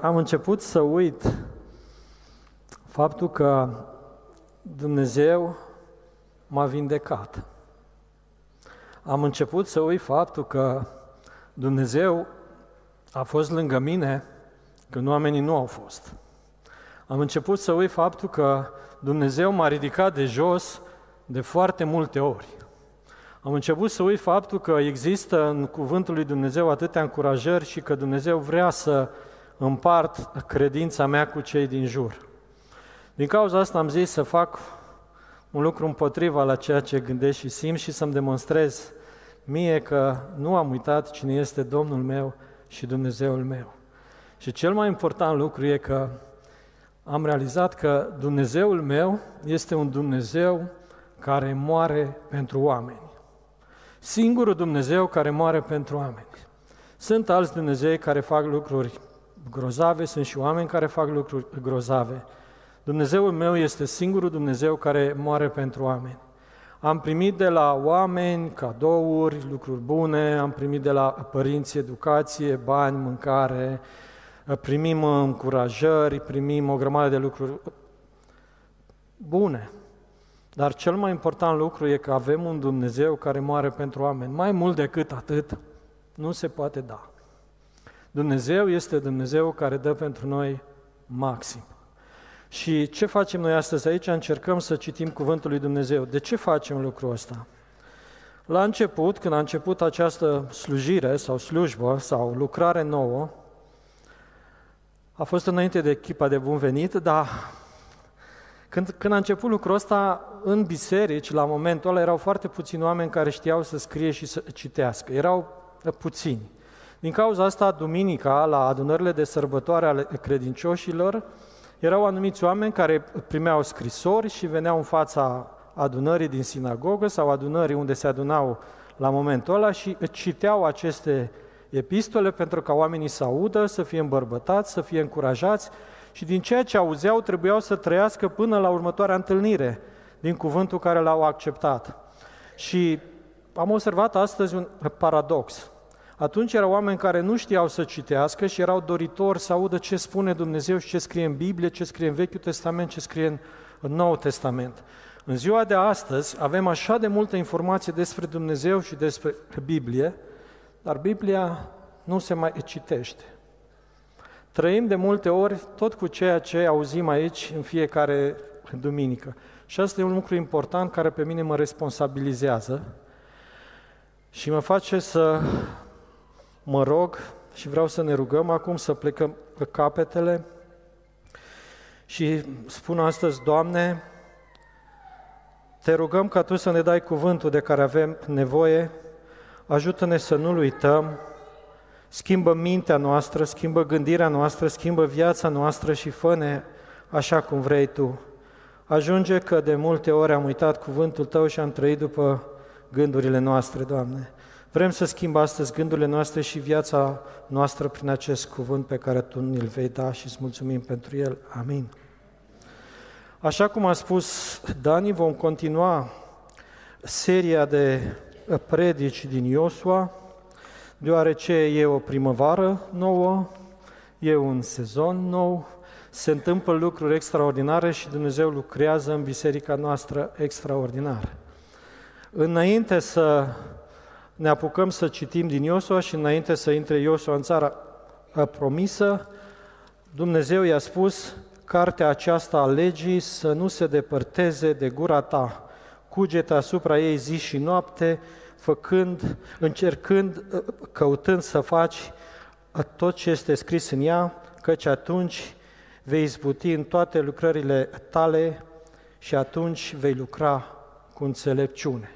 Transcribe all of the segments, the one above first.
Am început să uit faptul că Dumnezeu m-a vindecat. Am început să uit faptul că Dumnezeu a fost lângă mine când oamenii nu au fost. Am început să uit faptul că Dumnezeu m-a ridicat de jos de foarte multe ori. Am început să uit faptul că există în Cuvântul lui Dumnezeu atâtea încurajări și că Dumnezeu vrea să împart credința mea cu cei din jur. Din cauza asta am zis să fac un lucru împotriva la ceea ce gândesc și simt și să-mi demonstrez mie că nu am uitat cine este Domnul meu și Dumnezeul meu. Și cel mai important lucru e că am realizat că Dumnezeul meu este un Dumnezeu care moare pentru oameni. Singurul Dumnezeu care moare pentru oameni. Sunt alți Dumnezei care fac lucruri grozave, sunt și oameni care fac lucruri grozave. Dumnezeul meu este singurul Dumnezeu care moare pentru oameni. Am primit de la oameni cadouri, lucruri bune, am primit de la părinți educație, bani, mâncare, primim încurajări, primim o grămadă de lucruri bune. Dar cel mai important lucru e că avem un Dumnezeu care moare pentru oameni. Mai mult decât atât, nu se poate da. Dumnezeu este Dumnezeu care dă pentru noi maxim. Și ce facem noi astăzi aici? Încercăm să citim Cuvântul lui Dumnezeu. De ce facem lucrul ăsta? La început, când a început această slujire sau slujbă sau lucrare nouă, a fost înainte de echipa de bun venit, dar când, când a început lucrul ăsta, în biserici, la momentul ăla, erau foarte puțini oameni care știau să scrie și să citească. Erau puțini. Din cauza asta, duminica, la adunările de sărbătoare ale credincioșilor, erau anumiți oameni care primeau scrisori și veneau în fața adunării din sinagogă sau adunării unde se adunau la momentul ăla și citeau aceste epistole pentru ca oamenii să audă, să fie îmbărbătați, să fie încurajați și din ceea ce auzeau trebuiau să trăiască până la următoarea întâlnire din cuvântul care l-au acceptat. Și am observat astăzi un paradox. Atunci erau oameni care nu știau să citească și erau doritori să audă ce spune Dumnezeu și ce scrie în Biblie, ce scrie în Vechiul Testament, ce scrie în, în Noul Testament. În ziua de astăzi avem așa de multă informație despre Dumnezeu și despre Biblie, dar Biblia nu se mai citește. Trăim de multe ori tot cu ceea ce auzim aici în fiecare duminică. Și asta e un lucru important care pe mine mă responsabilizează și mă face să mă rog și vreau să ne rugăm acum să plecăm pe capetele și spun astăzi, Doamne, te rugăm ca Tu să ne dai cuvântul de care avem nevoie, ajută-ne să nu-L uităm, schimbă mintea noastră, schimbă gândirea noastră, schimbă viața noastră și fă așa cum vrei Tu. Ajunge că de multe ori am uitat cuvântul Tău și am trăit după gândurile noastre, Doamne. Vrem să schimb astăzi gândurile noastre și viața noastră prin acest cuvânt pe care Tu ne-l vei da și îți mulțumim pentru el. Amin. Așa cum a spus Dani, vom continua seria de predici din Iosua, deoarece e o primăvară nouă, e un sezon nou, se întâmplă lucruri extraordinare și Dumnezeu lucrează în biserica noastră extraordinar. Înainte să ne apucăm să citim din Iosua și înainte să intre Iosua în țara promisă, Dumnezeu i-a spus, cartea aceasta a legii să nu se depărteze de gura ta, cugete asupra ei zi și noapte, făcând, încercând, căutând să faci tot ce este scris în ea, căci atunci vei izbuti în toate lucrările tale și atunci vei lucra cu înțelepciune.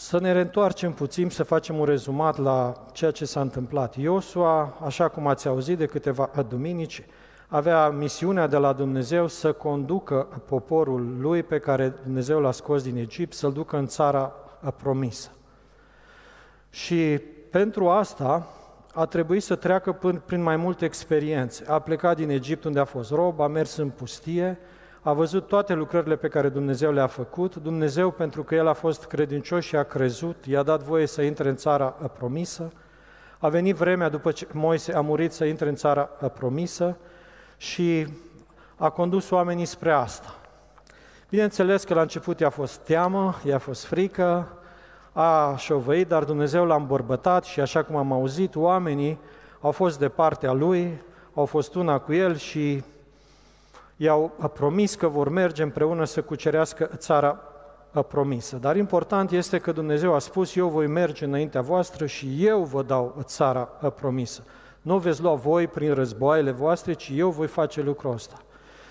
Să ne reîntoarcem puțin, să facem un rezumat la ceea ce s-a întâmplat. Iosua, așa cum ați auzit de câteva duminici, avea misiunea de la Dumnezeu să conducă poporul lui pe care Dumnezeu l-a scos din Egipt, să-l ducă în țara promisă. Și pentru asta a trebuit să treacă prin mai multe experiențe. A plecat din Egipt unde a fost rob, a mers în pustie, a văzut toate lucrările pe care Dumnezeu le-a făcut. Dumnezeu, pentru că el a fost credincios și a crezut, i-a dat voie să intre în țara promisă. A venit vremea după ce Moise a murit să intre în țara promisă și a condus oamenii spre asta. Bineînțeles că la început i-a fost teamă, i-a fost frică, a șovăit, dar Dumnezeu l-a îmbărbătat și așa cum am auzit, oamenii au fost de partea lui, au fost una cu el și i-au promis că vor merge împreună să cucerească țara promisă. Dar important este că Dumnezeu a spus, eu voi merge înaintea voastră și eu vă dau țara promisă. Nu veți lua voi prin războaiele voastre, ci eu voi face lucrul ăsta.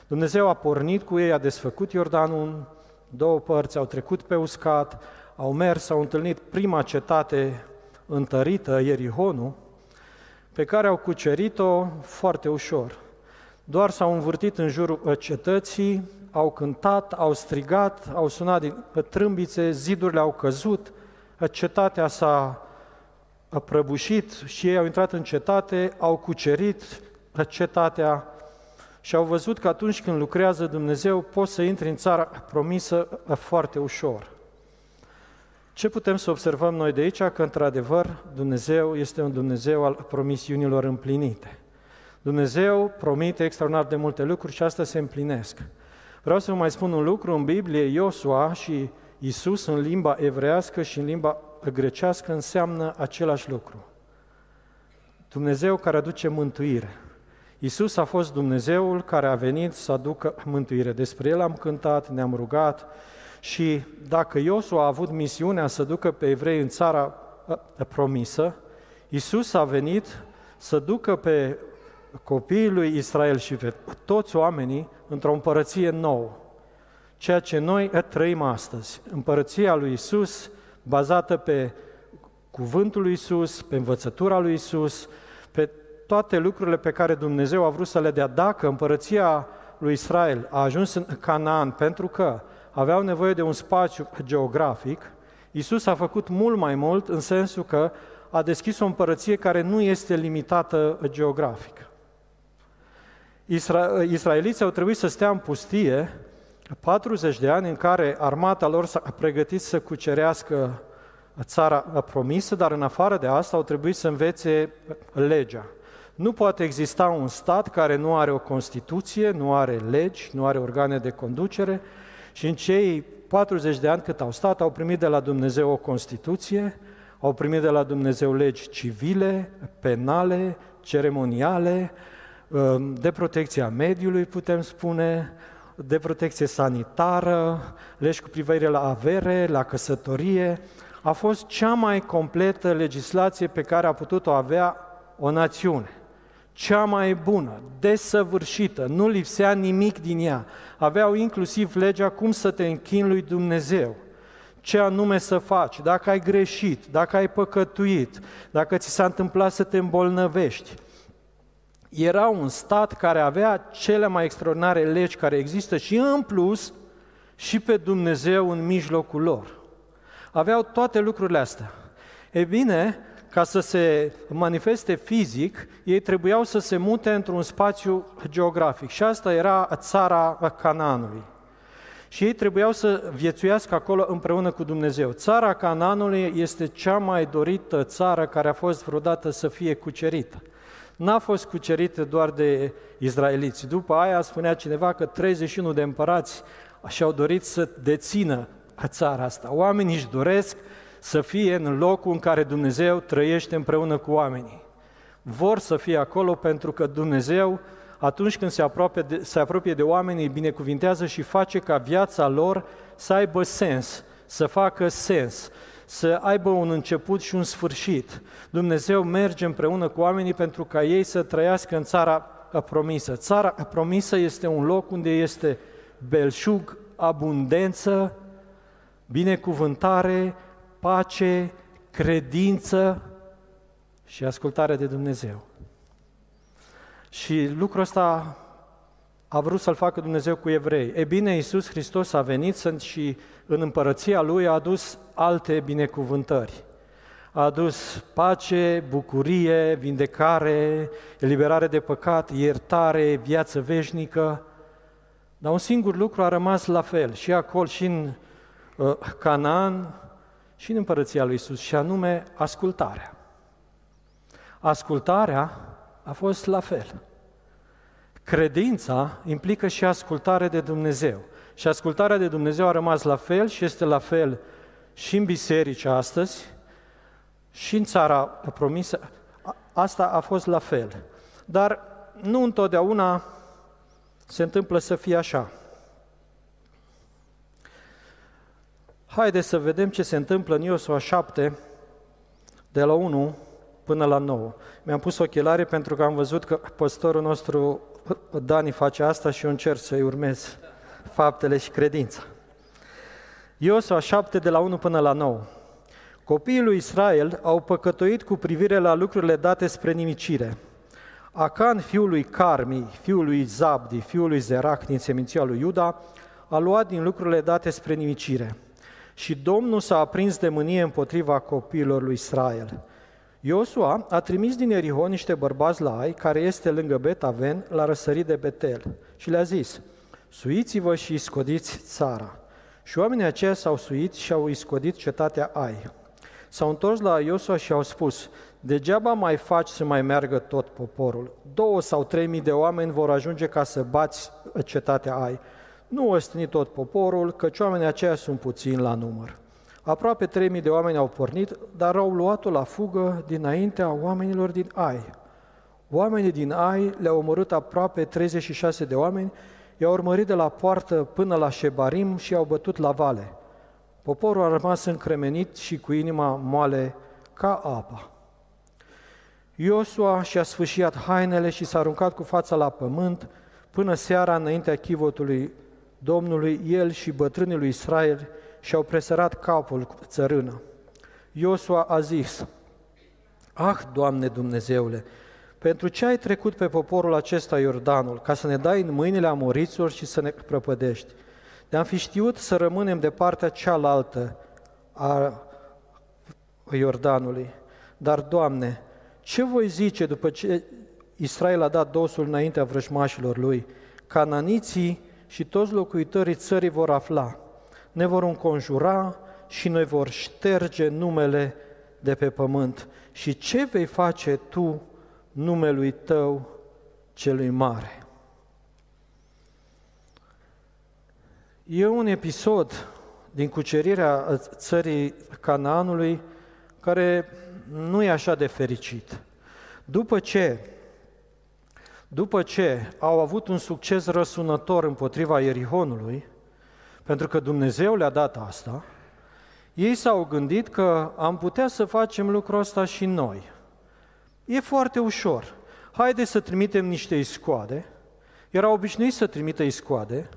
Dumnezeu a pornit cu ei, a desfăcut Iordanul în două părți, au trecut pe uscat, au mers, au întâlnit prima cetate întărită, Ierihonul, pe care au cucerit-o foarte ușor. Doar s-au învârtit în jurul cetății, au cântat, au strigat, au sunat din trâmbițe, zidurile au căzut, cetatea s-a prăbușit și ei au intrat în cetate, au cucerit cetatea și au văzut că atunci când lucrează Dumnezeu poți să intri în țara promisă foarte ușor. Ce putem să observăm noi de aici? Că, într-adevăr, Dumnezeu este un Dumnezeu al promisiunilor împlinite. Dumnezeu promite extraordinar de multe lucruri și astea se împlinesc. Vreau să vă mai spun un lucru, în Biblie Iosua și Isus în limba evrească și în limba grecească înseamnă același lucru. Dumnezeu care aduce mântuire. Isus a fost Dumnezeul care a venit să aducă mântuire. Despre El am cântat, ne-am rugat și dacă Iosua a avut misiunea să ducă pe evrei în țara promisă, Isus a venit să ducă pe copiii lui Israel și pe toți oamenii într-o împărăție nouă. Ceea ce noi trăim astăzi, împărăția lui Isus, bazată pe cuvântul lui Isus, pe învățătura lui Isus, pe toate lucrurile pe care Dumnezeu a vrut să le dea. Dacă împărăția lui Israel a ajuns în Canaan pentru că aveau nevoie de un spațiu geografic, Isus a făcut mult mai mult în sensul că a deschis o împărăție care nu este limitată geografic. Isra- israeliții au trebuit să stea în pustie 40 de ani în care armata lor s-a pregătit să cucerească țara promisă, dar în afară de asta au trebuit să învețe legea. Nu poate exista un stat care nu are o Constituție, nu are legi, nu are organe de conducere și în cei 40 de ani cât au stat, au primit de la Dumnezeu o Constituție, au primit de la Dumnezeu legi civile, penale, ceremoniale, um, de protecția mediului, putem spune, de protecție sanitară, legi cu privire la avere, la căsătorie. A fost cea mai completă legislație pe care a putut-o avea o națiune cea mai bună, desăvârșită, nu lipsea nimic din ea. Aveau inclusiv legea cum să te închin lui Dumnezeu, ce anume să faci, dacă ai greșit, dacă ai păcătuit, dacă ți s-a întâmplat să te îmbolnăvești. Era un stat care avea cele mai extraordinare legi care există și în plus și pe Dumnezeu în mijlocul lor. Aveau toate lucrurile astea. E bine, ca să se manifeste fizic, ei trebuiau să se mute într-un spațiu geografic și asta era țara Canaanului. Și ei trebuiau să viețuiască acolo împreună cu Dumnezeu. Țara Canaanului este cea mai dorită țară care a fost vreodată să fie cucerită. N-a fost cucerită doar de izraeliți. După aia spunea cineva că 31 de împărați și-au dorit să dețină țara asta. Oamenii își doresc să fie în locul în care Dumnezeu trăiește împreună cu oamenii. Vor să fie acolo pentru că Dumnezeu, atunci când se apropie de, se apropie de oameni, îi binecuvintează și face ca viața lor să aibă sens, să facă sens, să aibă un început și un sfârșit. Dumnezeu merge împreună cu oamenii pentru ca ei să trăiască în țara promisă. Țara promisă este un loc unde este belșug, abundență, binecuvântare, pace, credință și ascultare de Dumnezeu. Și lucrul ăsta a vrut să-l facă Dumnezeu cu evrei. E bine, Iisus Hristos a venit și în împărăția Lui a adus alte binecuvântări. A adus pace, bucurie, vindecare, eliberare de păcat, iertare, viață veșnică. Dar un singur lucru a rămas la fel și acolo și în uh, Canaan și în împărăția lui Isus, și anume ascultarea. Ascultarea a fost la fel. Credința implică și ascultare de Dumnezeu. Și ascultarea de Dumnezeu a rămas la fel și este la fel și în biserici astăzi, și în țara promisă. Asta a fost la fel. Dar nu întotdeauna se întâmplă să fie așa. Haideți să vedem ce se întâmplă în Iosua 7, de la 1 până la 9. Mi-am pus ochelare pentru că am văzut că păstorul nostru Dani face asta și eu încerc să-i urmez faptele și credința. Iosua 7 de la 1 până la 9. Copiii lui Israel au păcătoit cu privire la lucrurile date spre nimicire. Acan, fiul lui Carmi, fiul lui Zabdi, fiul lui Zerac din seminția lui Iuda, a luat din lucrurile date spre nimicire. Și Domnul s-a aprins de mânie împotriva copiilor lui Israel. Iosua a trimis din Erihon niște bărbați la Ai, care este lângă Bet-Aven, la răsărit de Betel, și le-a zis, suiți-vă și scodiți țara. Și oamenii aceia s-au suit și au iscodit cetatea Ai. S-au întors la Iosua și au spus, degeaba mai faci să mai meargă tot poporul. Două sau trei mii de oameni vor ajunge ca să bați cetatea Ai. Nu ostini tot poporul, căci oamenii aceia sunt puțini la număr. Aproape 3000 de oameni au pornit, dar au luat-o la fugă dinaintea oamenilor din Ai. Oamenii din Ai le-au omorât aproape 36 de oameni, i-au urmărit de la poartă până la Șebarim și i-au bătut la vale. Poporul a rămas încremenit și cu inima moale ca apa. Iosua și-a sfâșiat hainele și s-a aruncat cu fața la pământ până seara înaintea chivotului Domnului, el și bătrânii lui Israel și-au presărat capul cu țărână. Iosua a zis, Ah, Doamne Dumnezeule, pentru ce ai trecut pe poporul acesta Iordanul, ca să ne dai în mâinile amoriților și să ne prăpădești? De-am fi știut să rămânem de partea cealaltă a Iordanului. Dar, Doamne, ce voi zice după ce Israel a dat dosul înaintea vrăjmașilor lui? Cananiții și toți locuitorii țării vor afla, ne vor înconjura și noi vor șterge numele de pe pământ. Și ce vei face tu numelui tău celui mare? E un episod din cucerirea țării Canaanului care nu e așa de fericit. După ce după ce au avut un succes răsunător împotriva Ierihonului, pentru că Dumnezeu le-a dat asta, ei s-au gândit că am putea să facem lucrul ăsta și noi. E foarte ușor. Haideți să trimitem niște iscoade. Era obișnuit să trimită iscoade.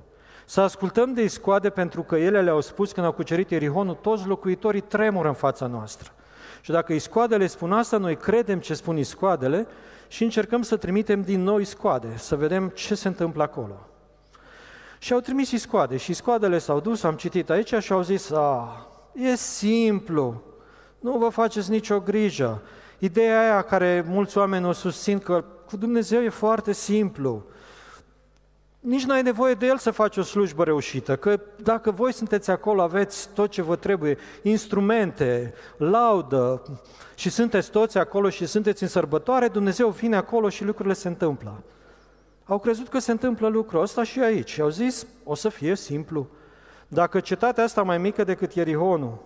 Să ascultăm de iscoade pentru că ele le-au spus când au cucerit Erihonul, toți locuitorii tremură în fața noastră. Și dacă iscoadele spun asta, noi credem ce spun iscoadele și încercăm să trimitem din nou iscoade, să vedem ce se întâmplă acolo. Și au trimis iscoade și iscoadele s-au dus, am citit aici și au zis, a, e simplu, nu vă faceți nicio grijă. Ideea aia care mulți oameni o susțin că cu Dumnezeu e foarte simplu. Nici nu ai nevoie de el să faci o slujbă reușită, că dacă voi sunteți acolo, aveți tot ce vă trebuie, instrumente, laudă. Și sunteți toți acolo și sunteți în sărbătoare, Dumnezeu vine acolo și lucrurile se întâmplă. Au crezut că se întâmplă lucrul ăsta și aici și au zis, o să fie simplu. Dacă cetatea asta mai mică decât Ierihonul,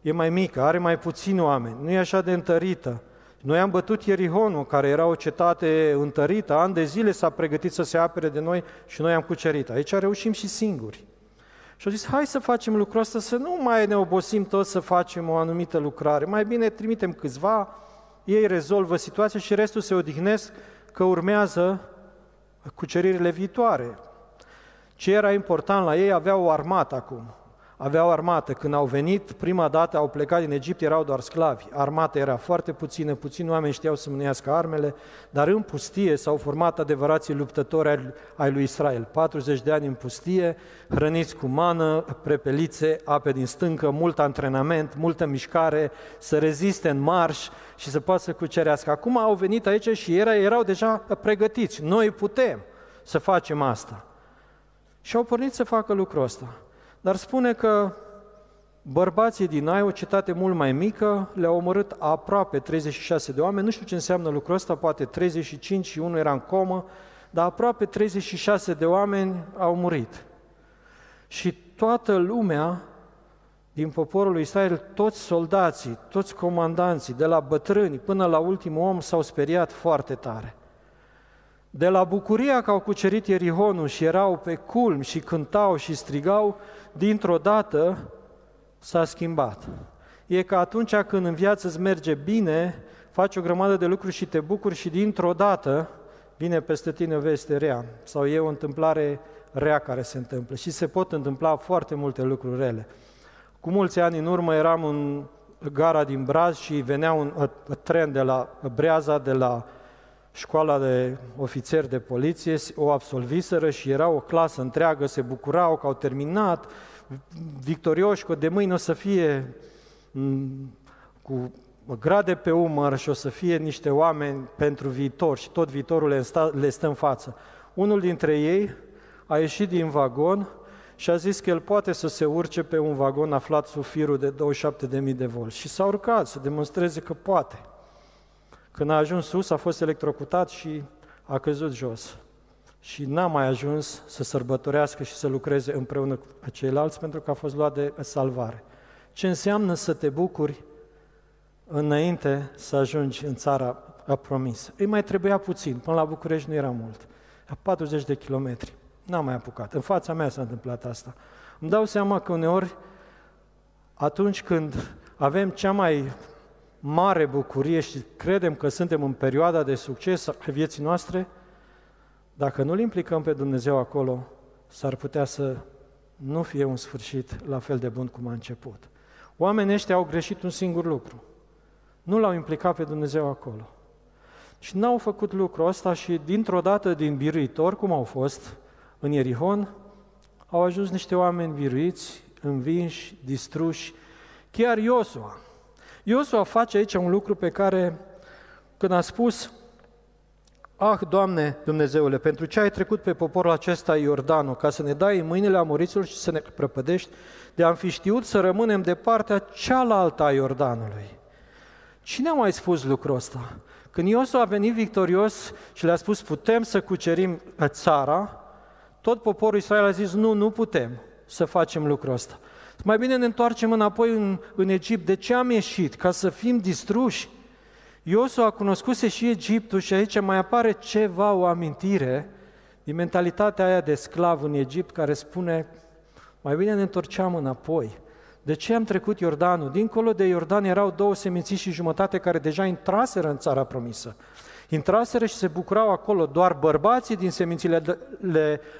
e mai mică, are mai puțini oameni, nu e așa de întărită, noi am bătut Ierihonul, care era o cetate întărită, ani de zile s-a pregătit să se apere de noi și noi am cucerit. Aici reușim și singuri. Și au zis, hai să facem lucrul ăsta, să nu mai ne obosim toți să facem o anumită lucrare. Mai bine trimitem câțiva, ei rezolvă situația și restul se odihnesc că urmează cuceririle viitoare. Ce era important la ei, aveau o armată acum aveau armată. Când au venit, prima dată au plecat din Egipt, erau doar sclavi. Armata era foarte puțină, puțini oameni știau să mânească armele, dar în pustie s-au format adevărații luptători ai lui Israel. 40 de ani în pustie, hrăniți cu mană, prepelițe, ape din stâncă, mult antrenament, multă mișcare, să reziste în marș și să poată să cucerească. Acum au venit aici și era, erau deja pregătiți. Noi putem să facem asta. Și au pornit să facă lucrul ăsta. Dar spune că bărbații din Ai, o cetate mult mai mică, le-au omorât aproape 36 de oameni, nu știu ce înseamnă lucrul ăsta, poate 35 și unul era în comă, dar aproape 36 de oameni au murit. Și toată lumea din poporul lui Israel, toți soldații, toți comandanții, de la bătrâni până la ultimul om, s-au speriat foarte tare. De la bucuria că au cucerit Ierihonul și erau pe culm și cântau și strigau, dintr-o dată s-a schimbat. E ca atunci când în viață îți merge bine, faci o grămadă de lucruri și te bucuri și dintr-o dată vine peste tine o veste rea sau e o întâmplare rea care se întâmplă și se pot întâmpla foarte multe lucruri rele. Cu mulți ani în urmă eram în gara din Braz și venea un tren de la Breaza, de la școala de ofițeri de poliție, o absolviseră și era o clasă întreagă, se bucurau că au terminat, victorioși, că de mâine o să fie cu grade pe umăr și o să fie niște oameni pentru viitor și tot viitorul le, sta, le stă în față. Unul dintre ei a ieșit din vagon și a zis că el poate să se urce pe un vagon aflat sub firul de 27.000 de volți. Și s-a urcat să demonstreze că poate. Când a ajuns sus, a fost electrocutat și a căzut jos. Și n-a mai ajuns să sărbătorească și să lucreze împreună cu ceilalți pentru că a fost luat de salvare. Ce înseamnă să te bucuri înainte să ajungi în țara promisă? Îi mai trebuia puțin, până la București nu era mult. A 40 de kilometri. N-am mai apucat. În fața mea s-a întâmplat asta. Îmi dau seama că uneori, atunci când avem cea mai mare bucurie și credem că suntem în perioada de succes a vieții noastre, dacă nu-L implicăm pe Dumnezeu acolo, s-ar putea să nu fie un sfârșit la fel de bun cum a început. Oamenii ăștia au greșit un singur lucru. Nu l-au implicat pe Dumnezeu acolo. Și n-au făcut lucrul ăsta și dintr-o dată din biruitor, cum au fost în Ierihon, au ajuns niște oameni biruiți, învinși, distruși, chiar Iosua. Iosua face aici un lucru pe care, când a spus, Ah, Doamne Dumnezeule, pentru ce ai trecut pe poporul acesta Iordanul, ca să ne dai în mâinile amoriților și să ne prăpădești, de am fi știut să rămânem de partea cealaltă a Iordanului. Cine a mai spus lucrul ăsta? Când Iosua a venit victorios și le-a spus, putem să cucerim țara, tot poporul Israel a zis, nu, nu putem să facem lucrul ăsta. Mai bine ne întoarcem înapoi în, în Egipt. De ce am ieșit? Ca să fim distruși? Iosu a cunoscuse și Egiptul și aici mai apare ceva, o amintire din mentalitatea aia de sclav în Egipt care spune mai bine ne întorceam înapoi. De ce am trecut Iordanul? Dincolo de Iordan erau două seminții și jumătate care deja intraseră în țara promisă. Intraseră și se bucurau acolo, doar bărbații din semințile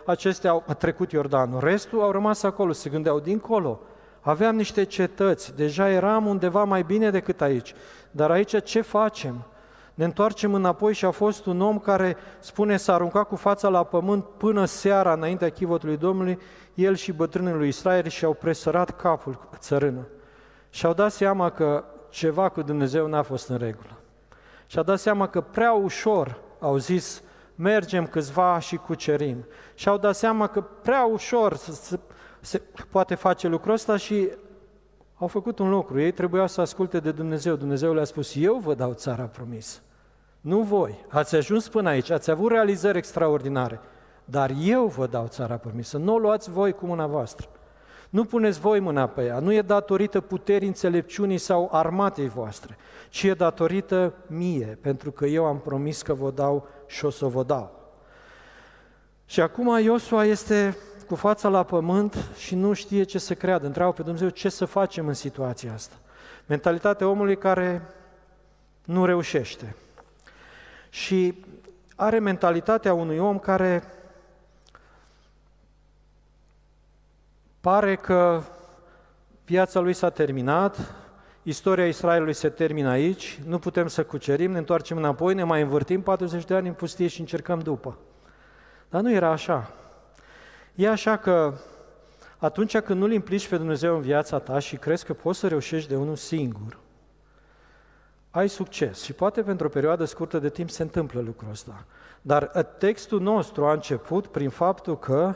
acestea au trecut Iordanul. Restul au rămas acolo, se gândeau dincolo. Aveam niște cetăți, deja eram undeva mai bine decât aici. Dar aici ce facem? Ne întoarcem înapoi și a fost un om care spune s-a aruncat cu fața la pământ până seara înaintea chivotului Domnului, el și bătrânul lui Israel și-au presărat capul cu țărână. Și-au dat seama că ceva cu Dumnezeu n-a fost în regulă. Și-a dat seama că prea ușor au zis, mergem câțiva și cucerim. Și-au dat seama că prea ușor se, se poate face lucrul ăsta și au făcut un lucru. Ei trebuiau să asculte de Dumnezeu. Dumnezeu le-a spus, eu vă dau țara promisă. Nu voi. Ați ajuns până aici, ați avut realizări extraordinare. Dar eu vă dau țara promisă. Nu o luați voi cu mâna voastră. Nu puneți voi mâna pe ea. Nu e datorită puterii, înțelepciunii sau armatei voastre, ci e datorită mie, pentru că eu am promis că vă dau și o să vă dau. Și acum Iosua este cu fața la pământ și nu știe ce să creadă. Întreabă pe Dumnezeu ce să facem în situația asta. Mentalitatea omului care nu reușește. Și are mentalitatea unui om care pare că viața lui s-a terminat, istoria Israelului se termină aici, nu putem să cucerim, ne întoarcem înapoi, ne mai învârtim 40 de ani în pustie și încercăm după. Dar nu era așa. E așa că atunci când nu-L implici pe Dumnezeu în viața ta și crezi că poți să reușești de unul singur, ai succes. Și poate pentru o perioadă scurtă de timp se întâmplă lucrul ăsta. Dar textul nostru a început prin faptul că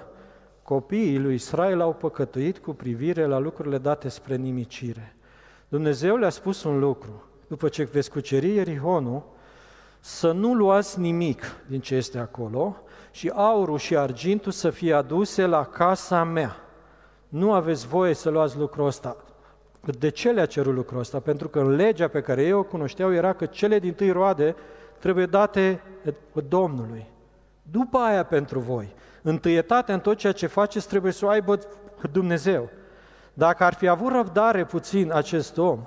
copiii lui Israel au păcătuit cu privire la lucrurile date spre nimicire. Dumnezeu le-a spus un lucru. După ce veți cuceri Ierihonul, să nu luați nimic din ce este acolo și aurul și argintul să fie aduse la casa mea. Nu aveți voie să luați lucrul ăsta. De ce le-a cerut lucrul ăsta? Pentru că în legea pe care ei o cunoșteau era că cele din tâi roade trebuie date Domnului. După aia pentru voi. Întâietatea în tot ceea ce faceți trebuie să o aibă Dumnezeu. Dacă ar fi avut răbdare puțin acest om,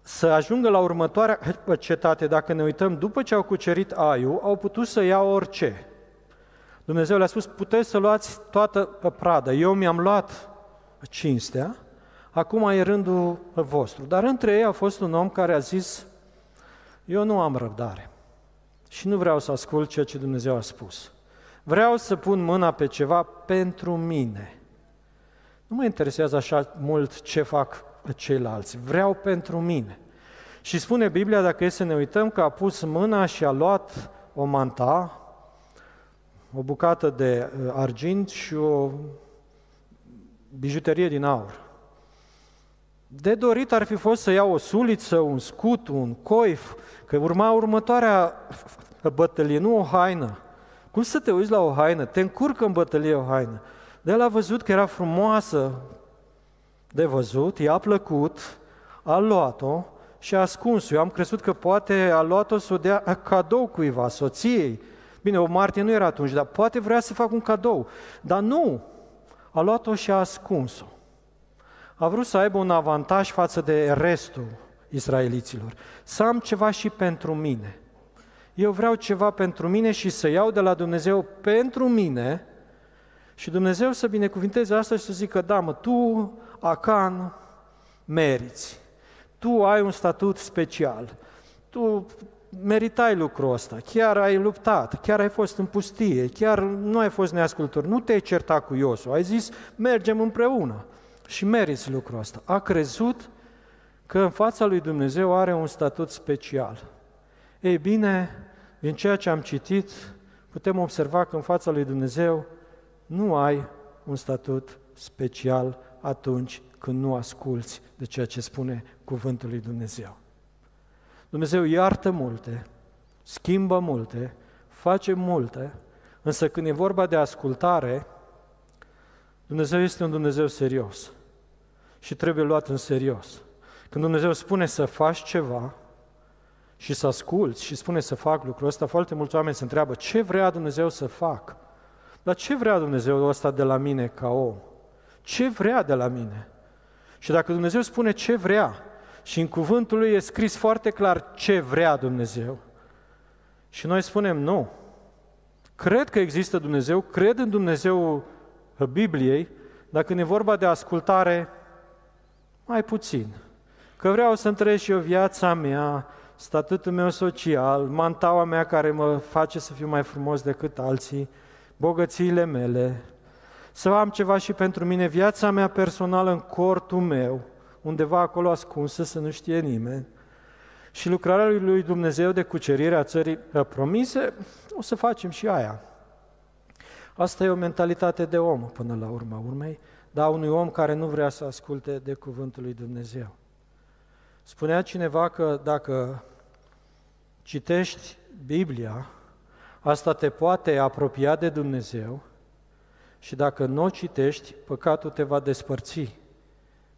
să ajungă la următoarea cetate, dacă ne uităm, după ce au cucerit Aiu, au putut să iau orice. Dumnezeu le-a spus, puteți să luați toată pradă. Eu mi-am luat cinstea, acum e rândul vostru. Dar între ei a fost un om care a zis, eu nu am răbdare și nu vreau să ascult ceea ce Dumnezeu a spus. Vreau să pun mâna pe ceva pentru mine. Nu mă interesează așa mult ce fac ceilalți. Vreau pentru mine. Și spune Biblia, dacă e să ne uităm, că a pus mâna și a luat o manta, o bucată de uh, argint și o bijuterie din aur. De dorit ar fi fost să ia o suliță, un scut, un coif, că urma următoarea bătălie, nu o haină. Cum să te uiți la o haină? Te încurcă în bătălie o haină. De el a văzut că era frumoasă de văzut, i-a plăcut, a luat-o și a ascuns-o. Eu am crezut că poate a luat-o să o dea cadou cuiva, soției. Bine, o martie nu era atunci, dar poate vrea să facă un cadou. Dar nu, a luat-o și a ascuns-o. A vrut să aibă un avantaj față de restul israeliților. Să am ceva și pentru mine. Eu vreau ceva pentru mine și să iau de la Dumnezeu pentru mine și Dumnezeu să binecuvinteze asta și să zică, da, mă, tu, Acan, meriți. Tu ai un statut special. Tu meritai lucrul ăsta, chiar ai luptat, chiar ai fost în pustie, chiar nu ai fost neascultor, nu te-ai certat cu Iosu, ai zis, mergem împreună și meriți lucrul ăsta. A crezut că în fața lui Dumnezeu are un statut special. Ei bine, din ceea ce am citit, putem observa că în fața lui Dumnezeu nu ai un statut special atunci când nu asculți de ceea ce spune cuvântul lui Dumnezeu. Dumnezeu iartă multe, schimbă multe, face multe, însă când e vorba de ascultare, Dumnezeu este un Dumnezeu serios și trebuie luat în serios. Când Dumnezeu spune să faci ceva și să asculți și spune să fac lucrul ăsta, foarte mulți oameni se întreabă ce vrea Dumnezeu să fac. Dar ce vrea Dumnezeu ăsta de la mine ca om? Ce vrea de la mine? Și dacă Dumnezeu spune ce vrea și în cuvântul lui e scris foarte clar ce vrea Dumnezeu, și noi spunem nu, cred că există Dumnezeu, cred în Dumnezeu Bibliei, dacă când e vorba de ascultare, mai puțin. Că vreau să întreci eu viața mea, statutul meu social, mantaua mea care mă face să fiu mai frumos decât alții, bogățiile mele, să am ceva și pentru mine, viața mea personală în cortul meu, undeva acolo ascunsă, să nu știe nimeni, și lucrarea lui Dumnezeu de cucerire a țării promise, o să facem și aia. Asta e o mentalitate de om până la urma urmei, dar unui om care nu vrea să asculte de cuvântul lui Dumnezeu. Spunea cineva că dacă citești Biblia, asta te poate apropia de Dumnezeu și dacă nu o citești, păcatul te va despărți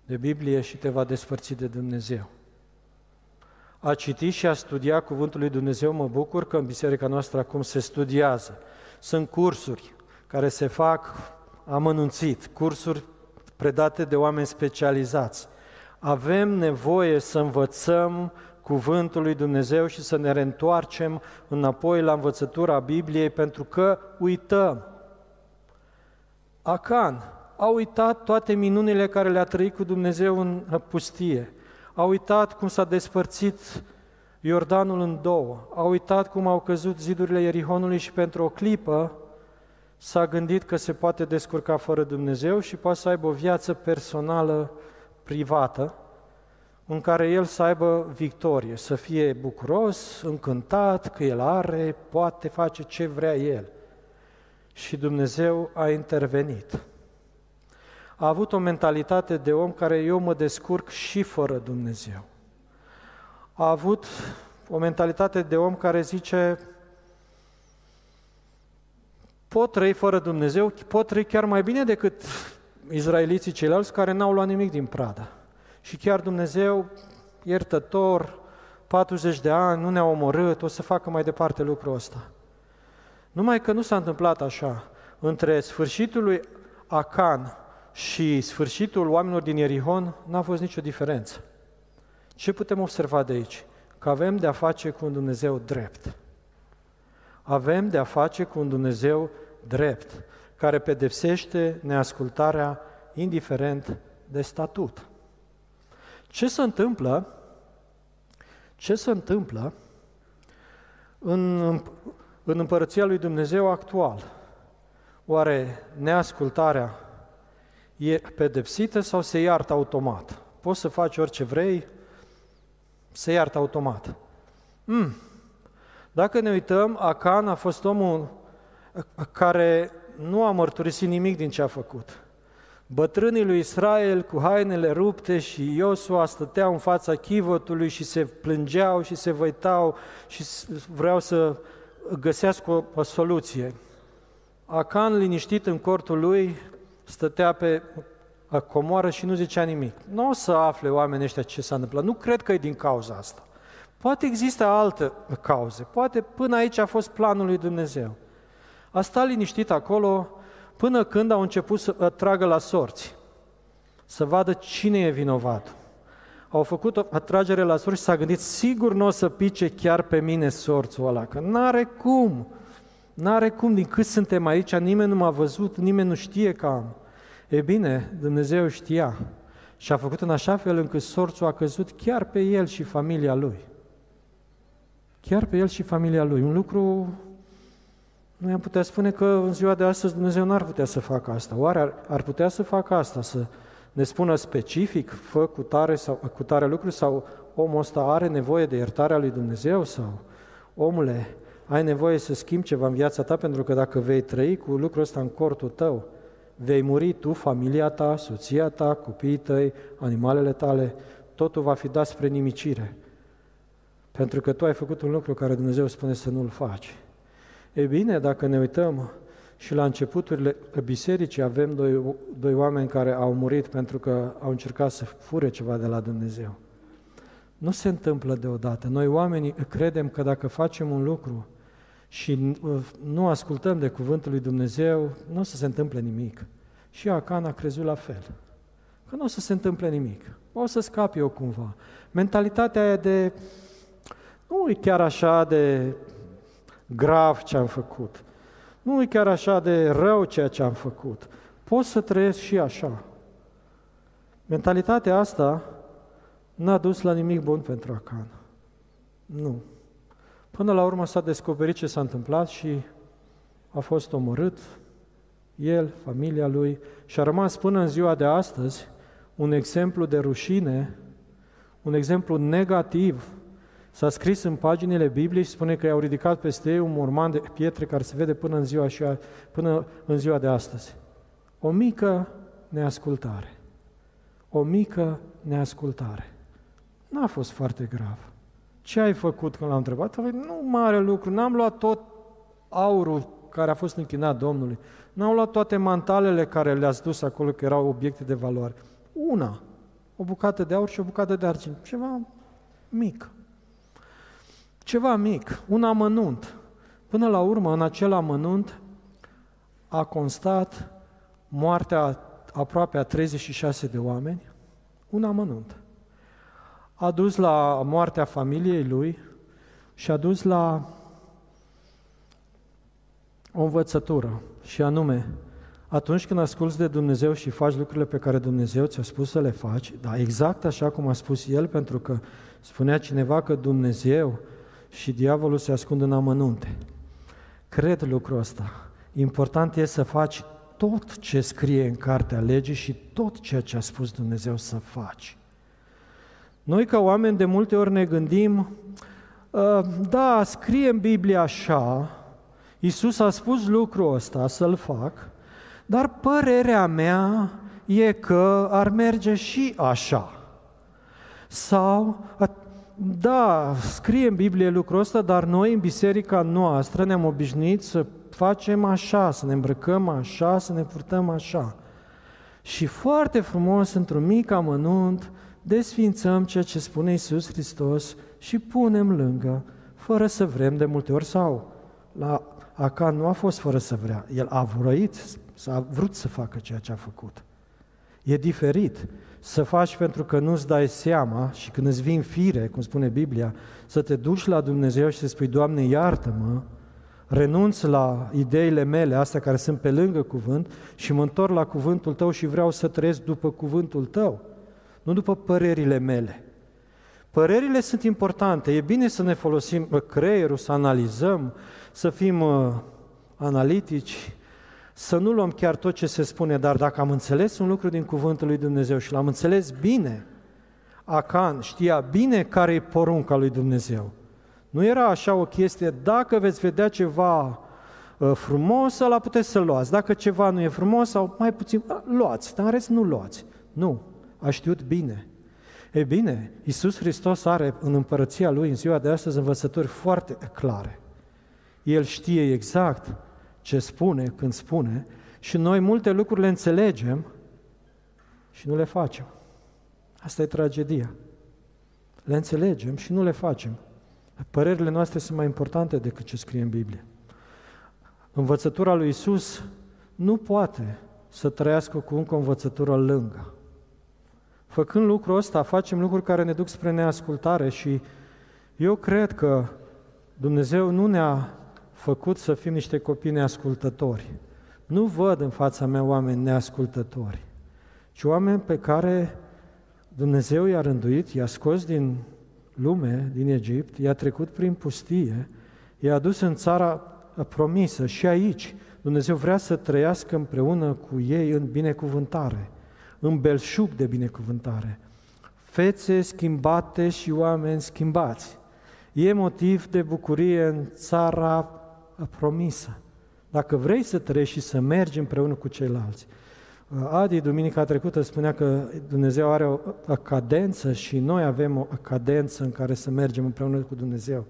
de Biblie și te va despărți de Dumnezeu. A citi și a studia Cuvântul lui Dumnezeu, mă bucur că în biserica noastră acum se studiază. Sunt cursuri care se fac amănunțit, cursuri predate de oameni specializați. Avem nevoie să învățăm cuvântul lui Dumnezeu și să ne reîntoarcem înapoi la învățătura Bibliei pentru că uităm. Acan a uitat toate minunile care le-a trăit cu Dumnezeu în pustie. A uitat cum s-a despărțit Iordanul în două. A uitat cum au căzut zidurile Ierihonului și pentru o clipă s-a gândit că se poate descurca fără Dumnezeu și poate să aibă o viață personală, privată, în care el să aibă victorie, să fie bucuros, încântat că el are, poate face ce vrea el. și Dumnezeu a intervenit. A avut o mentalitate de om care eu mă descurc și fără Dumnezeu. A avut o mentalitate de om care zice pot trăi fără Dumnezeu, pot trăi chiar mai bine decât izraeliții ceilalți care n-au luat nimic din pradă. Și chiar Dumnezeu, iertător, 40 de ani, nu ne-a omorât, o să facă mai departe lucrul ăsta. Numai că nu s-a întâmplat așa. Între sfârșitul lui Acan și sfârșitul oamenilor din Ierihon n-a fost nicio diferență. Ce putem observa de aici? Că avem de a face cu un Dumnezeu drept. Avem de a face cu un Dumnezeu drept, care pedepsește neascultarea indiferent de statut. Ce se întâmplă? Ce se întâmplă în, în împărăția lui Dumnezeu actual? Oare neascultarea e pedepsită sau se iartă automat? Poți să faci orice vrei, se iartă automat. Mm. Dacă ne uităm, Acan a fost omul care nu a mărturisit nimic din ce a făcut. Bătrânii lui Israel cu hainele rupte și Iosua stăteau în fața chivotului și se plângeau și se văitau și vreau să găsească o, o soluție. Acan, liniștit în cortul lui, stătea pe comoară și nu zicea nimic. Nu o să afle oamenii ăștia ce s-a întâmplat. Nu cred că e din cauza asta. Poate există alte cauze. Poate până aici a fost planul lui Dumnezeu. A stat liniștit acolo până când au început să tragă la sorți, să vadă cine e vinovat. Au făcut o atragere la sorți și s-a gândit, sigur nu o să pice chiar pe mine sorțul ăla, că n-are cum, n-are cum, din cât suntem aici, nimeni nu m-a văzut, nimeni nu știe că am. E bine, Dumnezeu știa și a făcut în așa fel încât sorțul a căzut chiar pe el și familia lui. Chiar pe el și familia lui. Un lucru noi am putea spune că în ziua de astăzi Dumnezeu n-ar putea să facă asta. Oare ar, ar putea să facă asta, să ne spună specific, fă cu tare, sau, cu tare lucru, sau omul ăsta are nevoie de iertarea lui Dumnezeu, sau omule, ai nevoie să schimbi ceva în viața ta, pentru că dacă vei trăi cu lucrul ăsta în cortul tău, vei muri tu, familia ta, soția ta, copiii tăi, animalele tale, totul va fi dat spre nimicire. Pentru că tu ai făcut un lucru care Dumnezeu spune să nu-l faci. E bine, dacă ne uităm și la începuturile bisericii avem doi, doi oameni care au murit pentru că au încercat să fure ceva de la Dumnezeu. Nu se întâmplă deodată. Noi oamenii credem că dacă facem un lucru și nu ascultăm de cuvântul lui Dumnezeu, nu o să se întâmple nimic. Și Acan a crezut la fel. Că nu o să se întâmple nimic. O să scap eu cumva. Mentalitatea aia de nu e chiar așa de grav ce am făcut. Nu e chiar așa de rău ceea ce am făcut. Pot să trăiesc și așa. Mentalitatea asta n-a dus la nimic bun pentru Acan. Nu. Până la urmă s-a descoperit ce s-a întâmplat și a fost omorât, el, familia lui, și a rămas până în ziua de astăzi un exemplu de rușine, un exemplu negativ S-a scris în paginile Bibliei și spune că i-au ridicat peste ei un morman de pietre care se vede până în ziua, și a, până în ziua de astăzi. O mică neascultare. O mică neascultare. N-a fost foarte grav. Ce ai făcut când l-am întrebat? Nu mare lucru, n-am luat tot aurul care a fost închinat Domnului. N-am luat toate mantalele care le-ați dus acolo, că erau obiecte de valoare. Una, o bucată de aur și o bucată de argint. Ceva mic. Ceva mic, un amănunt. Până la urmă, în acel amănunt, a constat moartea aproape a 36 de oameni, un amănunt. A dus la moartea familiei lui și a dus la o învățătură, și anume, atunci când asculți de Dumnezeu și faci lucrurile pe care Dumnezeu ți-a spus să le faci, da, exact așa cum a spus El, pentru că spunea cineva că Dumnezeu și diavolul se ascunde în amănunte. Cred lucrul ăsta. Important e să faci tot ce scrie în cartea legii și tot ceea ce a spus Dumnezeu să faci. Noi ca oameni de multe ori ne gândim, ă, da, scrie în Biblie așa Iisus a spus lucrul ăsta să-l fac, dar părerea mea e că ar merge și așa. Sau, da, scrie în Biblie lucrul ăsta, dar noi în biserica noastră ne-am obișnuit să facem așa, să ne îmbrăcăm așa, să ne purtăm așa. Și foarte frumos, într-un mic amănunt, desfințăm ceea ce spune Isus Hristos și punem lângă, fără să vrem de multe ori sau la Acan nu a fost fără să vrea, el a vrăit, a vrut să facă ceea ce a făcut. E diferit să faci pentru că nu-ți dai seama și când îți vin fire, cum spune Biblia, să te duci la Dumnezeu și să spui, Doamne, iartă-mă, renunț la ideile mele, astea care sunt pe lângă cuvânt, și mă întorc la cuvântul tău și vreau să trăiesc după cuvântul tău, nu după părerile mele. Părerile sunt importante, e bine să ne folosim creierul, să analizăm, să fim uh, analitici, să nu luăm chiar tot ce se spune, dar dacă am înțeles un lucru din cuvântul lui Dumnezeu și l-am înțeles bine, Acan știa bine care e porunca lui Dumnezeu. Nu era așa o chestie, dacă veți vedea ceva uh, frumos, la puteți să luați. Dacă ceva nu e frumos sau mai puțin, luați, dar în rest nu luați. Nu, a știut bine. E bine, Iisus Hristos are în împărăția Lui în ziua de astăzi învățături foarte clare. El știe exact ce spune când spune și noi multe lucruri le înțelegem și nu le facem. Asta e tragedia. Le înțelegem și nu le facem. Părerile noastre sunt mai importante decât ce scrie în Biblie. Învățătura lui Isus nu poate să trăiască cu încă o învățătură lângă. Făcând lucrul ăsta, facem lucruri care ne duc spre neascultare și eu cred că Dumnezeu nu ne-a făcut să fim niște copii neascultători. Nu văd în fața mea oameni neascultători, ci oameni pe care Dumnezeu i-a rânduit, i-a scos din lume, din Egipt, i-a trecut prin pustie, i-a adus în țara promisă și aici Dumnezeu vrea să trăiască împreună cu ei în binecuvântare, în belșug de binecuvântare. Fețe schimbate și oameni schimbați. E motiv de bucurie în țara promisă. Dacă vrei să trăiești și să mergi împreună cu ceilalți. Adi, duminica trecută, spunea că Dumnezeu are o, o cadență și noi avem o cadență în care să mergem împreună cu Dumnezeu.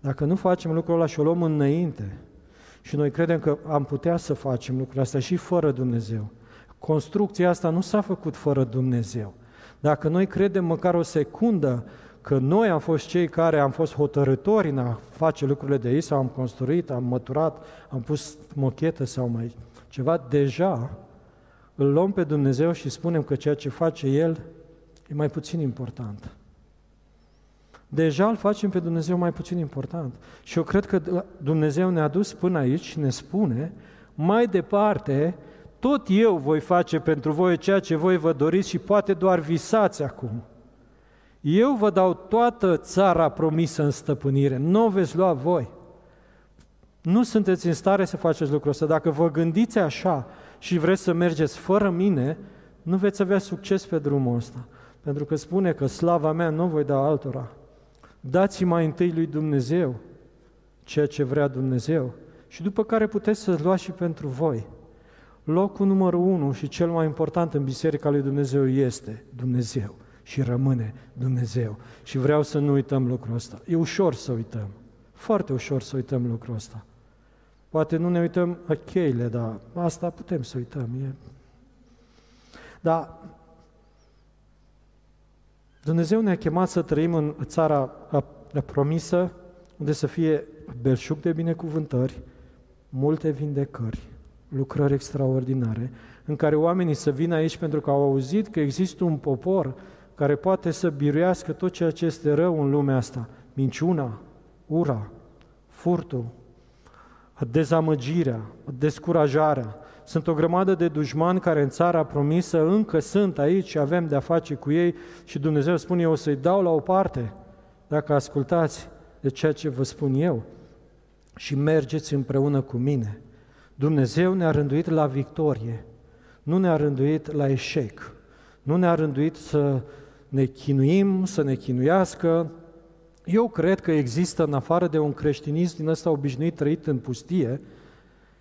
Dacă nu facem lucrul ăla și o luăm înainte, și noi credem că am putea să facem lucrul ăsta și fără Dumnezeu. Construcția asta nu s-a făcut fără Dumnezeu. Dacă noi credem măcar o secundă că noi am fost cei care am fost hotărători în a face lucrurile de aici, sau am construit, am măturat, am pus mochetă sau mai ceva, deja îl luăm pe Dumnezeu și spunem că ceea ce face El e mai puțin important. Deja îl facem pe Dumnezeu mai puțin important. Și eu cred că Dumnezeu ne-a dus până aici și ne spune, mai departe, tot eu voi face pentru voi ceea ce voi vă doriți și poate doar visați acum. Eu vă dau toată țara promisă în stăpânire, nu o veți lua voi. Nu sunteți în stare să faceți lucrul ăsta. Dacă vă gândiți așa și vreți să mergeți fără mine, nu veți avea succes pe drumul ăsta. Pentru că spune că slava mea nu voi da altora. Dați mai întâi lui Dumnezeu ceea ce vrea Dumnezeu și după care puteți să-ți luați și pentru voi. Locul numărul unu și cel mai important în Biserica lui Dumnezeu este Dumnezeu și rămâne Dumnezeu. Și vreau să nu uităm lucrul ăsta. E ușor să uităm. Foarte ușor să uităm lucrul ăsta. Poate nu ne uităm a cheile, dar asta putem să uităm. E... Dar Dumnezeu ne-a chemat să trăim în țara promisă, unde să fie belșug de binecuvântări, multe vindecări, lucrări extraordinare, în care oamenii să vină aici pentru că au auzit că există un popor care poate să biruiască tot ceea ce este rău în lumea asta, minciuna, ura, furtul, dezamăgirea, descurajarea. Sunt o grămadă de dușmani care în țara promisă încă sunt aici și avem de-a face cu ei și Dumnezeu spune, eu o să-i dau la o parte dacă ascultați de ceea ce vă spun eu și mergeți împreună cu mine. Dumnezeu ne-a rânduit la victorie, nu ne-a rânduit la eșec, nu ne-a rânduit să ne chinuim, să ne chinuiască, Eu cred că există, în afară de un creștinism din ăsta obișnuit trăit în pustie,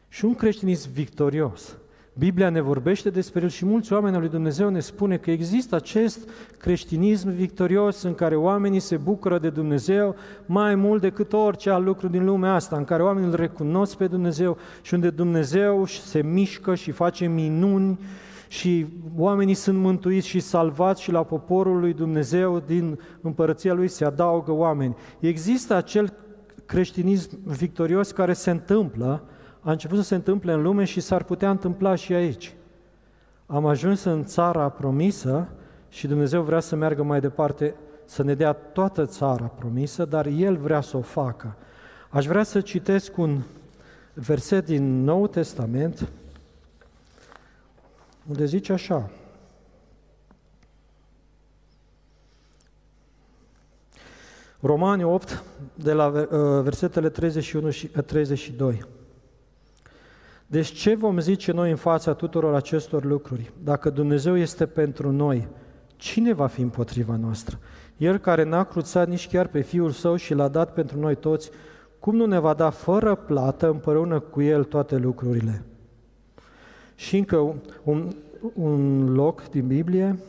și un creștinism victorios. Biblia ne vorbește despre el și mulți oameni al lui Dumnezeu ne spune că există acest creștinism victorios în care oamenii se bucură de Dumnezeu mai mult decât orice alt lucru din lumea asta, în care oamenii îl recunosc pe Dumnezeu și unde Dumnezeu se mișcă și face minuni și oamenii sunt mântuiți și salvați și la poporul lui Dumnezeu din împărăția lui se adaugă oameni. Există acel creștinism victorios care se întâmplă, a început să se întâmple în lume și s-ar putea întâmpla și aici. Am ajuns în țara promisă și Dumnezeu vrea să meargă mai departe, să ne dea toată țara promisă, dar El vrea să o facă. Aș vrea să citesc un verset din Nou Testament, unde zice așa, Romani 8, de la uh, versetele 31 și 32. Uh, deci ce vom zice noi în fața tuturor acestor lucruri? Dacă Dumnezeu este pentru noi, cine va fi împotriva noastră? El care n-a cruțat nici chiar pe Fiul Său și l-a dat pentru noi toți, cum nu ne va da fără plată împreună cu El toate lucrurile? Și încă un, un loc din Biblie,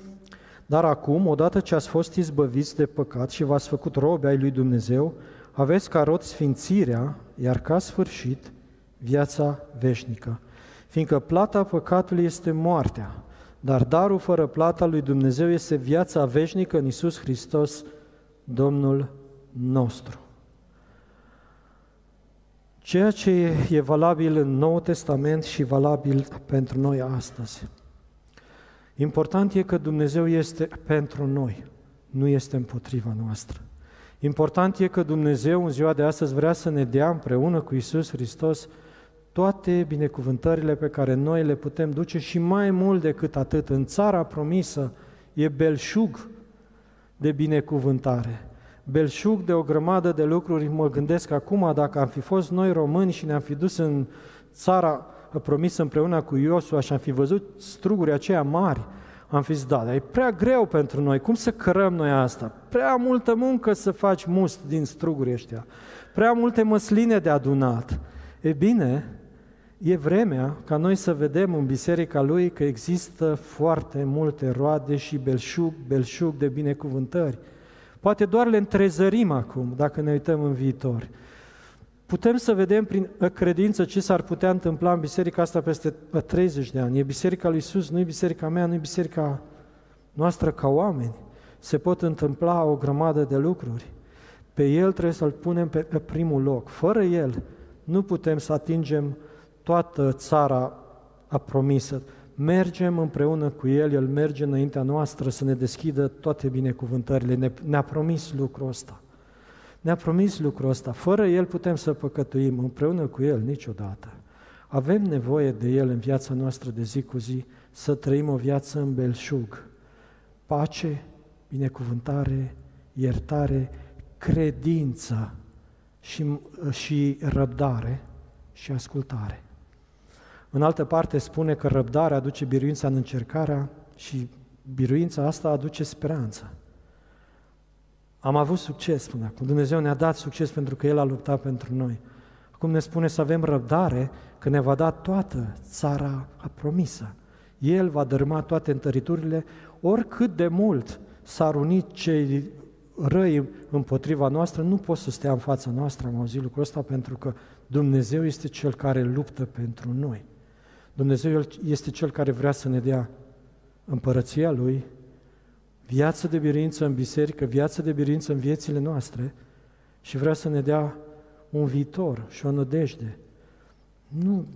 dar acum, odată ce ați fost izbăviți de păcat și v-ați făcut robe ai lui Dumnezeu, aveți ca rod sfințirea, iar ca sfârșit viața veșnică. Fiindcă plata păcatului este moartea, dar darul fără plata lui Dumnezeu este viața veșnică în Isus Hristos, Domnul nostru. Ceea ce e valabil în Noul Testament și valabil pentru noi astăzi. Important e că Dumnezeu este pentru noi, nu este împotriva noastră. Important e că Dumnezeu în ziua de astăzi vrea să ne dea împreună cu Isus Hristos toate binecuvântările pe care noi le putem duce și mai mult decât atât, în țara promisă e belșug de binecuvântare. Belșug de o grămadă de lucruri, mă gândesc acum, dacă am fi fost noi români și ne-am fi dus în țara promisă împreună cu Iosua și am fi văzut struguri aceia mari, am fi zis, da, dar e prea greu pentru noi, cum să cărăm noi asta? Prea multă muncă să faci must din struguri ăștia, prea multe măsline de adunat. E bine, E vremea ca noi să vedem în biserica lui că există foarte multe roade și belșug, belșug de binecuvântări. Poate doar le întrezărim acum, dacă ne uităm în viitor. Putem să vedem prin credință ce s-ar putea întâmpla în biserica asta peste 30 de ani. E biserica lui Iisus, nu e biserica mea, nu e biserica noastră ca oameni. Se pot întâmpla o grămadă de lucruri. Pe El trebuie să-L punem pe primul loc. Fără El nu putem să atingem toată țara a promisă. Mergem împreună cu El, El merge înaintea noastră să ne deschidă toate binecuvântările. Ne, ne-a promis lucrul ăsta. Ne-a promis lucrul ăsta. Fără El putem să păcătuim, împreună cu El niciodată. Avem nevoie de El în viața noastră de zi cu zi, să trăim o viață în belșug. Pace, binecuvântare, iertare, credință și, și răbdare și ascultare. În altă parte spune că răbdarea aduce biruința în încercarea și biruința asta aduce speranță. Am avut succes până acum. Dumnezeu ne-a dat succes pentru că El a luptat pentru noi. Acum ne spune să avem răbdare că ne va da toată țara promisă. El va dărâma toate întăriturile, oricât de mult s-ar unit cei răi împotriva noastră, nu pot să stea în fața noastră, am auzit lucrul ăsta, pentru că Dumnezeu este Cel care luptă pentru noi. Dumnezeu este Cel care vrea să ne dea împărăția Lui, viață de biruință în biserică, viață de biruință în viețile noastre și vrea să ne dea un viitor și o nădejde. Nu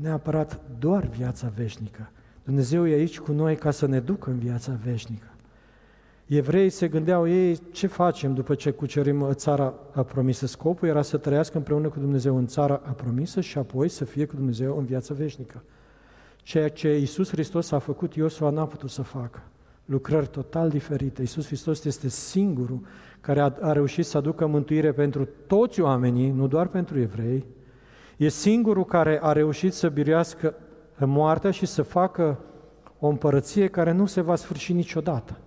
neapărat doar viața veșnică. Dumnezeu e aici cu noi ca să ne ducă în viața veșnică. Evrei se gândeau ei ce facem după ce cucerim țara promisă. Scopul era să trăiască împreună cu Dumnezeu în țara promisă și apoi să fie cu Dumnezeu în viața veșnică. Ceea ce Iisus Hristos a făcut, Iosua n-a putut să facă. Lucrări total diferite. Iisus Hristos este singurul care a, a reușit să aducă mântuire pentru toți oamenii, nu doar pentru evrei. E singurul care a reușit să biruiască moartea și să facă o împărăție care nu se va sfârși niciodată.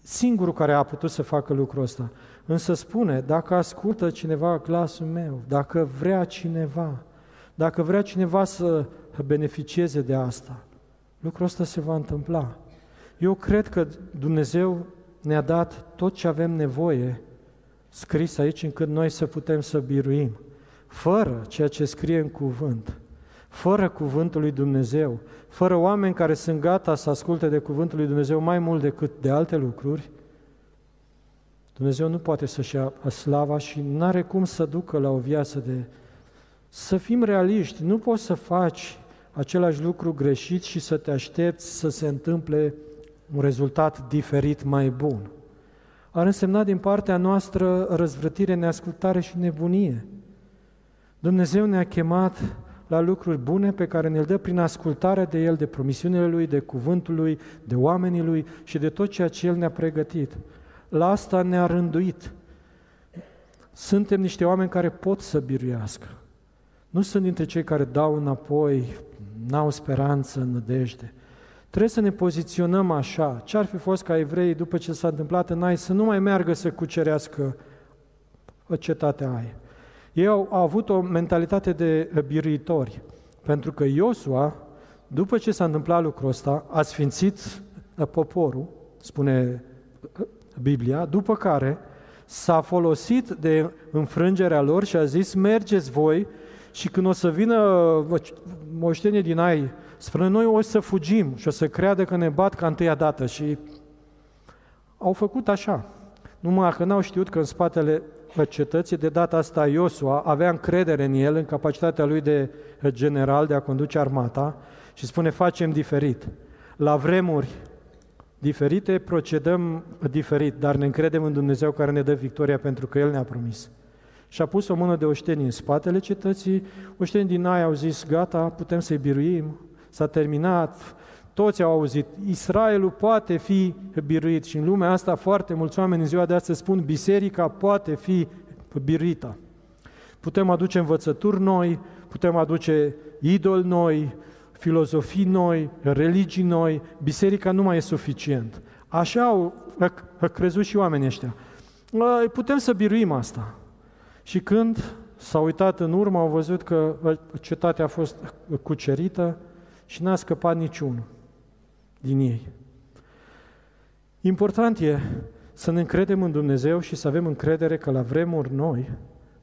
Singurul care a putut să facă lucrul ăsta. Însă spune, dacă ascultă cineva glasul meu, dacă vrea cineva, dacă vrea cineva să beneficieze de asta, lucrul ăsta se va întâmpla. Eu cred că Dumnezeu ne-a dat tot ce avem nevoie scris aici încât noi să putem să biruim, fără ceea ce scrie în cuvânt, fără cuvântul lui Dumnezeu, fără oameni care sunt gata să asculte de cuvântul lui Dumnezeu mai mult decât de alte lucruri, Dumnezeu nu poate să-și ia slava și nu are cum să ducă la o viață de... Să fim realiști, nu poți să faci același lucru greșit și să te aștepți să se întâmple un rezultat diferit mai bun. Ar însemna din partea noastră răzvrătire, neascultare și nebunie. Dumnezeu ne-a chemat la lucruri bune pe care ne-l dă prin ascultarea de El, de promisiunile Lui, de cuvântul Lui, de oamenii Lui și de tot ceea ce El ne-a pregătit. La asta ne-a rânduit. Suntem niște oameni care pot să biruiască. Nu sunt dintre cei care dau înapoi, n-au speranță, nădejde. Trebuie să ne poziționăm așa. Ce ar fi fost ca evrei, după ce s-a întâmplat în Ai, să nu mai meargă să cucerească cetatea aia. Ei au, au avut o mentalitate de biruitori, pentru că Iosua, după ce s-a întâmplat lucrul ăsta, a sfințit poporul, spune Biblia, după care s-a folosit de înfrângerea lor și a zis, mergeți voi și când o să vină moștenie din ai spre noi, o să fugim și o să creadă că ne bat ca întâia dată. Și au făcut așa. Numai că n-au știut că în spatele cetății, de data asta Iosua avea încredere în el, în capacitatea lui de general de a conduce armata și spune, facem diferit. La vremuri diferite procedăm diferit, dar ne încredem în Dumnezeu care ne dă victoria pentru că El ne-a promis. Și a pus o mână de oștenii în spatele cetății, oștenii din aia au zis, gata, putem să-i biruim, s-a terminat, toți au auzit, Israelul poate fi biruit și în lumea asta foarte mulți oameni în ziua de astăzi spun, biserica poate fi biruită. Putem aduce învățături noi, putem aduce idoli noi, filozofii noi, religii noi, biserica nu mai e suficient. Așa au crezut și oamenii ăștia. Putem să biruim asta. Și când s-au uitat în urmă, au văzut că cetatea a fost cucerită și n-a scăpat niciunul din ei. Important e să ne încredem în Dumnezeu și să avem încredere că la vremuri noi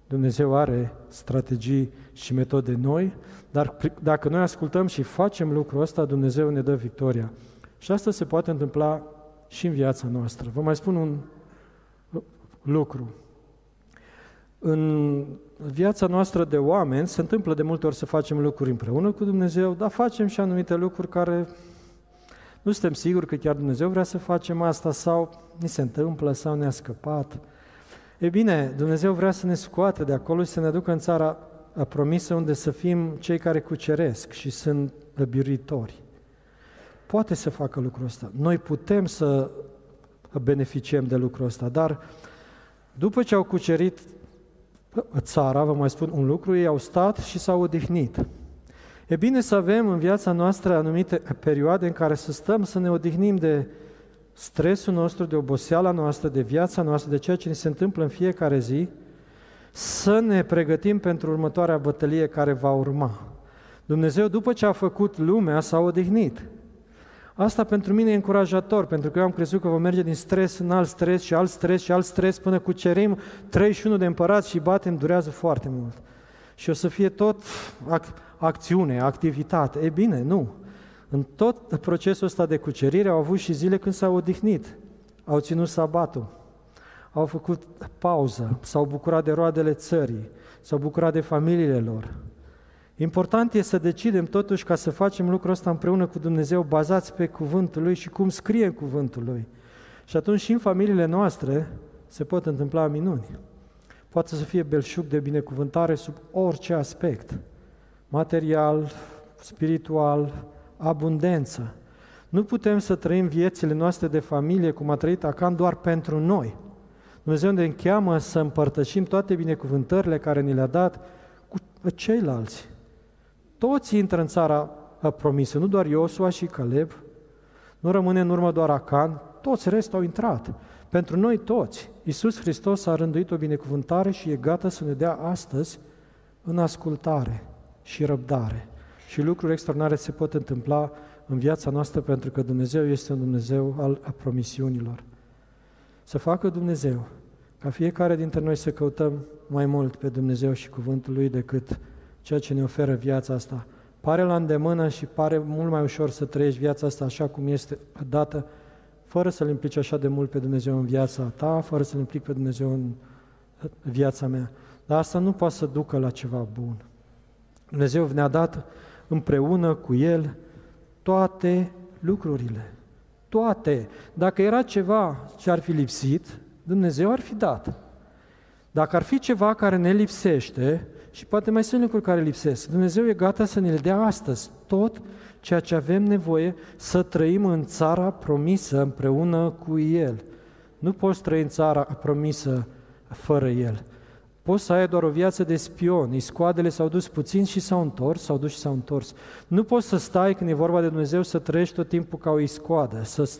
Dumnezeu are strategii și metode noi, dar dacă noi ascultăm și facem lucrul ăsta, Dumnezeu ne dă victoria. Și asta se poate întâmpla și în viața noastră. Vă mai spun un lucru. În viața noastră de oameni se întâmplă de multe ori să facem lucruri împreună cu Dumnezeu, dar facem și anumite lucruri care nu suntem siguri că chiar Dumnezeu vrea să facem asta sau ni se întâmplă sau ne-a scăpat. E bine, Dumnezeu vrea să ne scoate de acolo și să ne aducă în țara promisă unde să fim cei care cuceresc și sunt biruitori. Poate să facă lucrul ăsta. Noi putem să beneficiem de lucrul ăsta, dar după ce au cucerit țara, vă mai spun un lucru, ei au stat și s-au odihnit. E bine să avem în viața noastră anumite perioade în care să stăm, să ne odihnim de stresul nostru, de oboseala noastră, de viața noastră, de ceea ce ne se întâmplă în fiecare zi, să ne pregătim pentru următoarea bătălie care va urma. Dumnezeu, după ce a făcut lumea, s-a odihnit. Asta pentru mine e încurajator, pentru că eu am crezut că vom merge din stres în alt stres și alt stres și alt stres până cu cerim 31 de împărați și batem, durează foarte mult. Și o să fie tot ac- acțiune, activitate. E bine, nu. În tot procesul ăsta de cucerire au avut și zile când s-au odihnit, au ținut sabatul, au făcut pauză, s-au bucurat de roadele țării, s-au bucurat de familiile lor. Important e să decidem totuși ca să facem lucrul ăsta împreună cu Dumnezeu, bazați pe cuvântul Lui și cum scrie în cuvântul Lui. Și atunci și în familiile noastre se pot întâmpla minuni. Poate să fie belșug de binecuvântare sub orice aspect, material, spiritual, abundență. Nu putem să trăim viețile noastre de familie cum a trăit Acan doar pentru noi. Dumnezeu ne încheamă să împărtășim toate binecuvântările care ni le-a dat cu ceilalți. Toți intră în țara promisă, nu doar Iosua și Caleb, nu rămâne în urmă doar Acan, toți restul au intrat. Pentru noi toți, Iisus Hristos a rânduit o binecuvântare și e gata să ne dea astăzi în ascultare și răbdare. Și lucruri extraordinare se pot întâmpla în viața noastră pentru că Dumnezeu este un Dumnezeu al a promisiunilor. Să facă Dumnezeu ca fiecare dintre noi să căutăm mai mult pe Dumnezeu și cuvântul Lui decât ceea ce ne oferă viața asta. Pare la îndemână și pare mult mai ușor să trăiești viața asta așa cum este dată, fără să-L implici așa de mult pe Dumnezeu în viața ta, fără să-L implic pe Dumnezeu în viața mea. Dar asta nu poate să ducă la ceva bun. Dumnezeu ne-a dat împreună cu El toate lucrurile. Toate. Dacă era ceva ce ar fi lipsit, Dumnezeu ar fi dat. Dacă ar fi ceva care ne lipsește, și poate mai sunt lucruri care lipsesc, Dumnezeu e gata să ne le dea astăzi tot ceea ce avem nevoie să trăim în țara promisă împreună cu El. Nu poți trăi în țara promisă fără El. Poți să ai doar o viață de spion. Iscoadele s-au dus puțin și s-au întors, s-au dus și s-au întors. Nu poți să stai când e vorba de Dumnezeu să trăiești tot timpul ca o iscoadă, să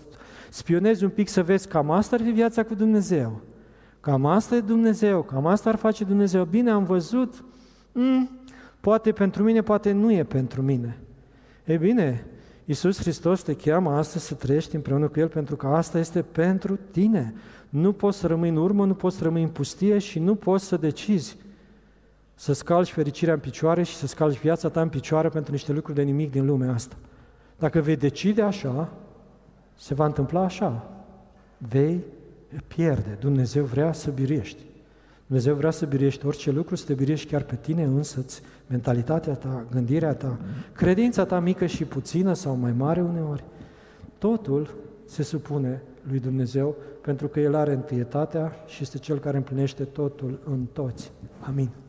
spionezi un pic să vezi cam asta ar fi viața cu Dumnezeu. Cam asta e Dumnezeu, cam asta ar face Dumnezeu. Bine, am văzut, mm, poate pentru mine, poate nu e pentru mine. E bine, Iisus Hristos te cheamă astăzi să trăiești împreună cu El pentru că asta este pentru tine. Nu poți să rămâi în urmă, nu poți să rămâi în pustie și nu poți să decizi să scalci fericirea în picioare și să scalci viața ta în picioare pentru niște lucruri de nimic din lumea asta. Dacă vei decide așa, se va întâmpla așa. Vei pierde. Dumnezeu vrea să biriești. Dumnezeu vrea să biriești orice lucru, să te biriești chiar pe tine însăți, mentalitatea ta, gândirea ta, credința ta mică și puțină sau mai mare uneori. Totul se supune lui Dumnezeu pentru că El are întâietatea și este Cel care împlinește totul în toți. Amin.